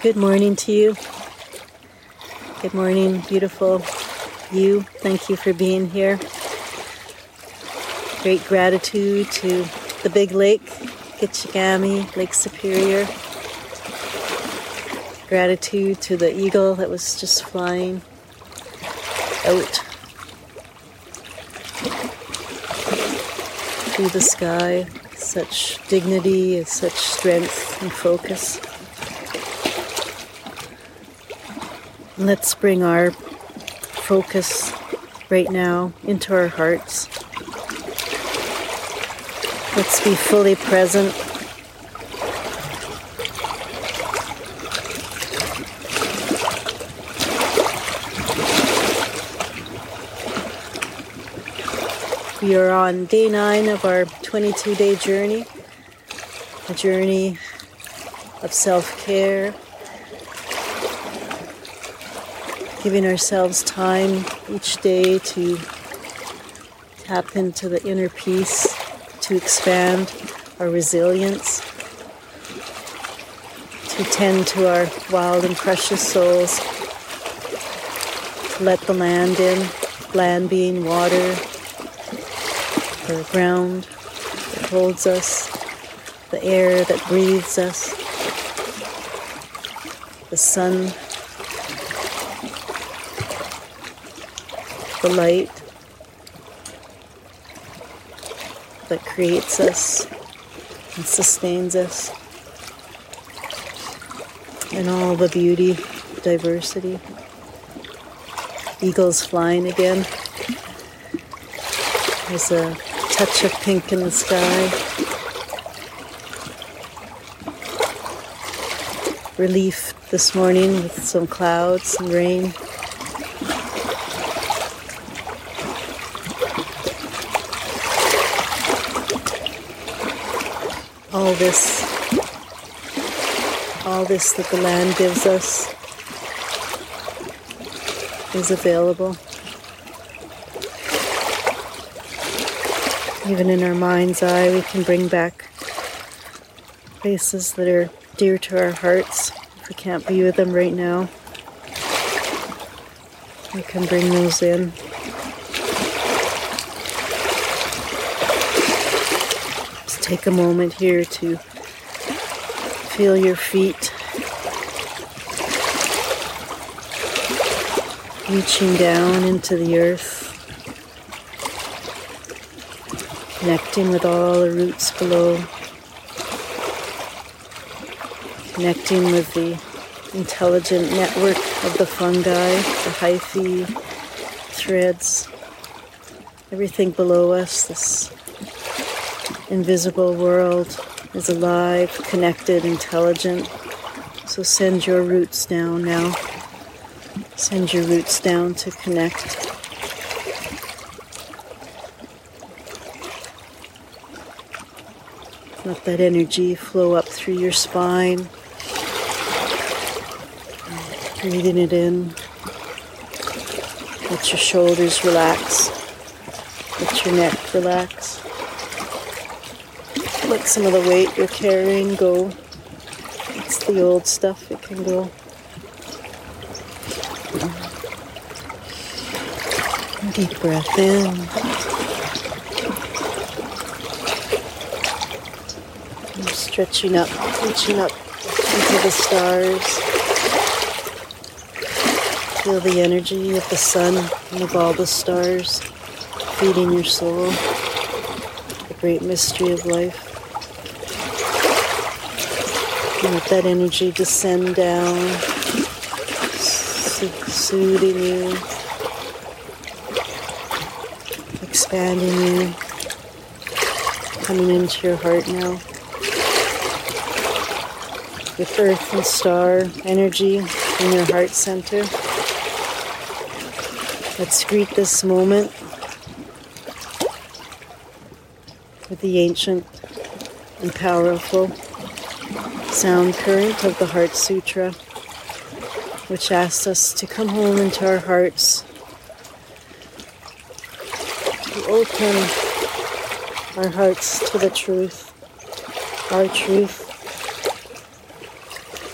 Good morning to you. Good morning, beautiful you. Thank you for being here. Great gratitude to the big lake, Gitchigami, Lake Superior. Gratitude to the eagle that was just flying out through the sky. Such dignity, and such strength and focus. Let's bring our focus right now into our hearts. Let's be fully present. We are on day nine of our 22 day journey, a journey of self care, giving ourselves time each day to tap into the inner peace, to expand our resilience, to tend to our wild and precious souls, to let the land in, land being water, the ground that holds us, the air that breathes us, the sun the light that creates us and sustains us, and all the beauty, diversity. Eagles flying again. There's a touch of pink in the sky. Relief this morning with some clouds and rain. All this, all this that the land gives us is available. Even in our mind's eye, we can bring back places that are dear to our hearts. If we can't be with them right now, we can bring those in. Take a moment here to feel your feet reaching down into the earth, connecting with all the roots below, connecting with the intelligent network of the fungi, the hyphae, threads, everything below us, this invisible world is alive, connected, intelligent. So send your roots down now. Send your roots down to connect. Let that energy flow up through your spine. Breathing it in. Let your shoulders relax. Let your neck relax. Let some of the weight you're carrying go. It's the old stuff, it can go. Deep breath in. And stretching up, reaching up into the stars. Feel the energy of the sun and of all the stars feeding your soul. The great mystery of life. Let that energy descend down, soothing you, expanding you, coming into your heart now. With earth and star energy in your heart center. Let's greet this moment with the ancient and powerful sound current of the Heart Sutra, which asks us to come home into our hearts, to open our hearts to the truth, our truth,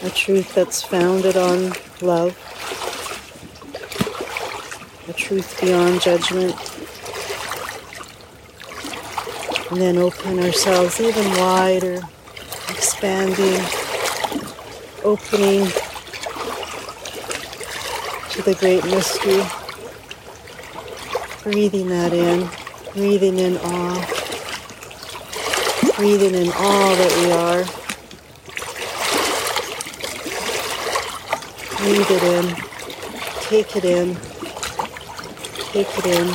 a truth that's founded on love, a truth beyond judgment. And then open ourselves even wider, expanding, opening to the great mystery. Breathing that in, breathing in awe, breathing in all that we are. Breathe it in, take it in, take it in,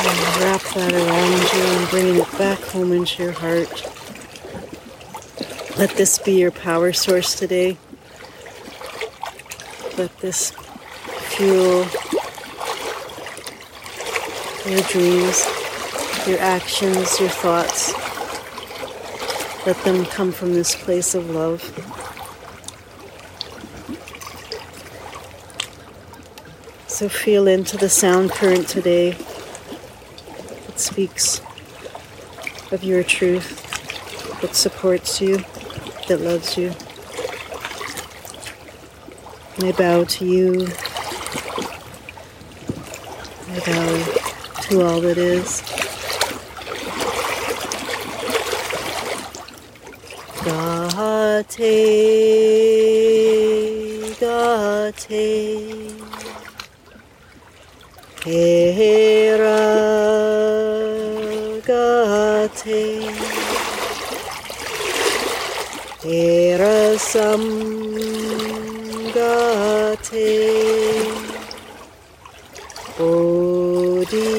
and wrap that around you and bring it back home into your heart. Let this be your power source today. Let this fuel your dreams, your actions, your thoughts. Let them come from this place of love. So feel into the sound current today. It speaks of your truth, that supports you, that loves you. I bow to you. I bow to all that is. Gate, gate, hera, gate, sam, bodhi,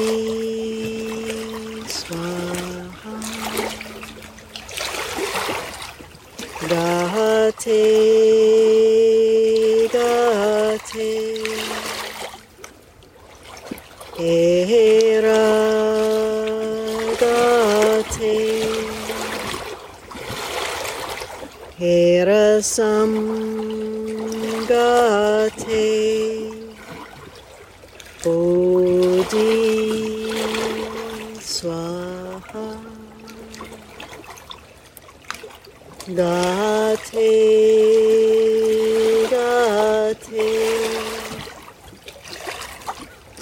swaha. Gate, gate, era, gate, era sam, gate, bodhi, swaha. Gate, gate,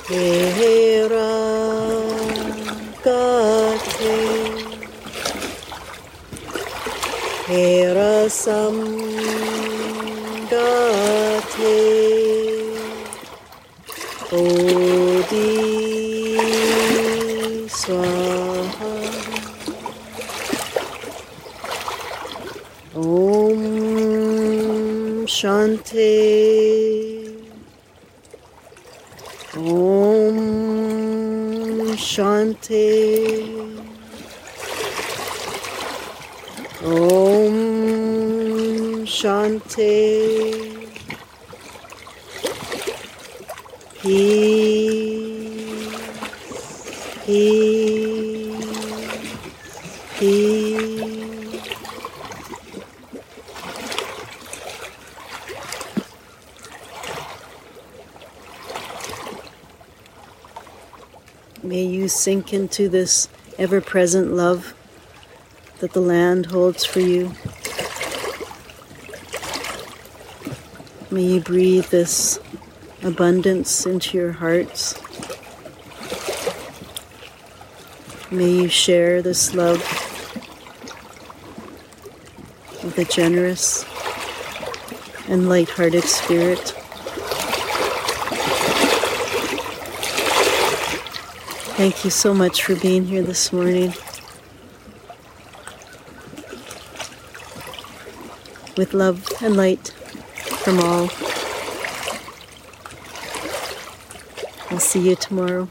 hera, hera sam, gate, bodhi, swaha. Om Shanti. Om Shanti. Om Shanti. Peace. Peace. Peace. May you sink into this ever present love that the land holds for you. May you breathe this abundance into your hearts. May you share this love with a generous and light-hearted spirit. Thank you so much for being here this morning. With love and light from all. I'll see you tomorrow.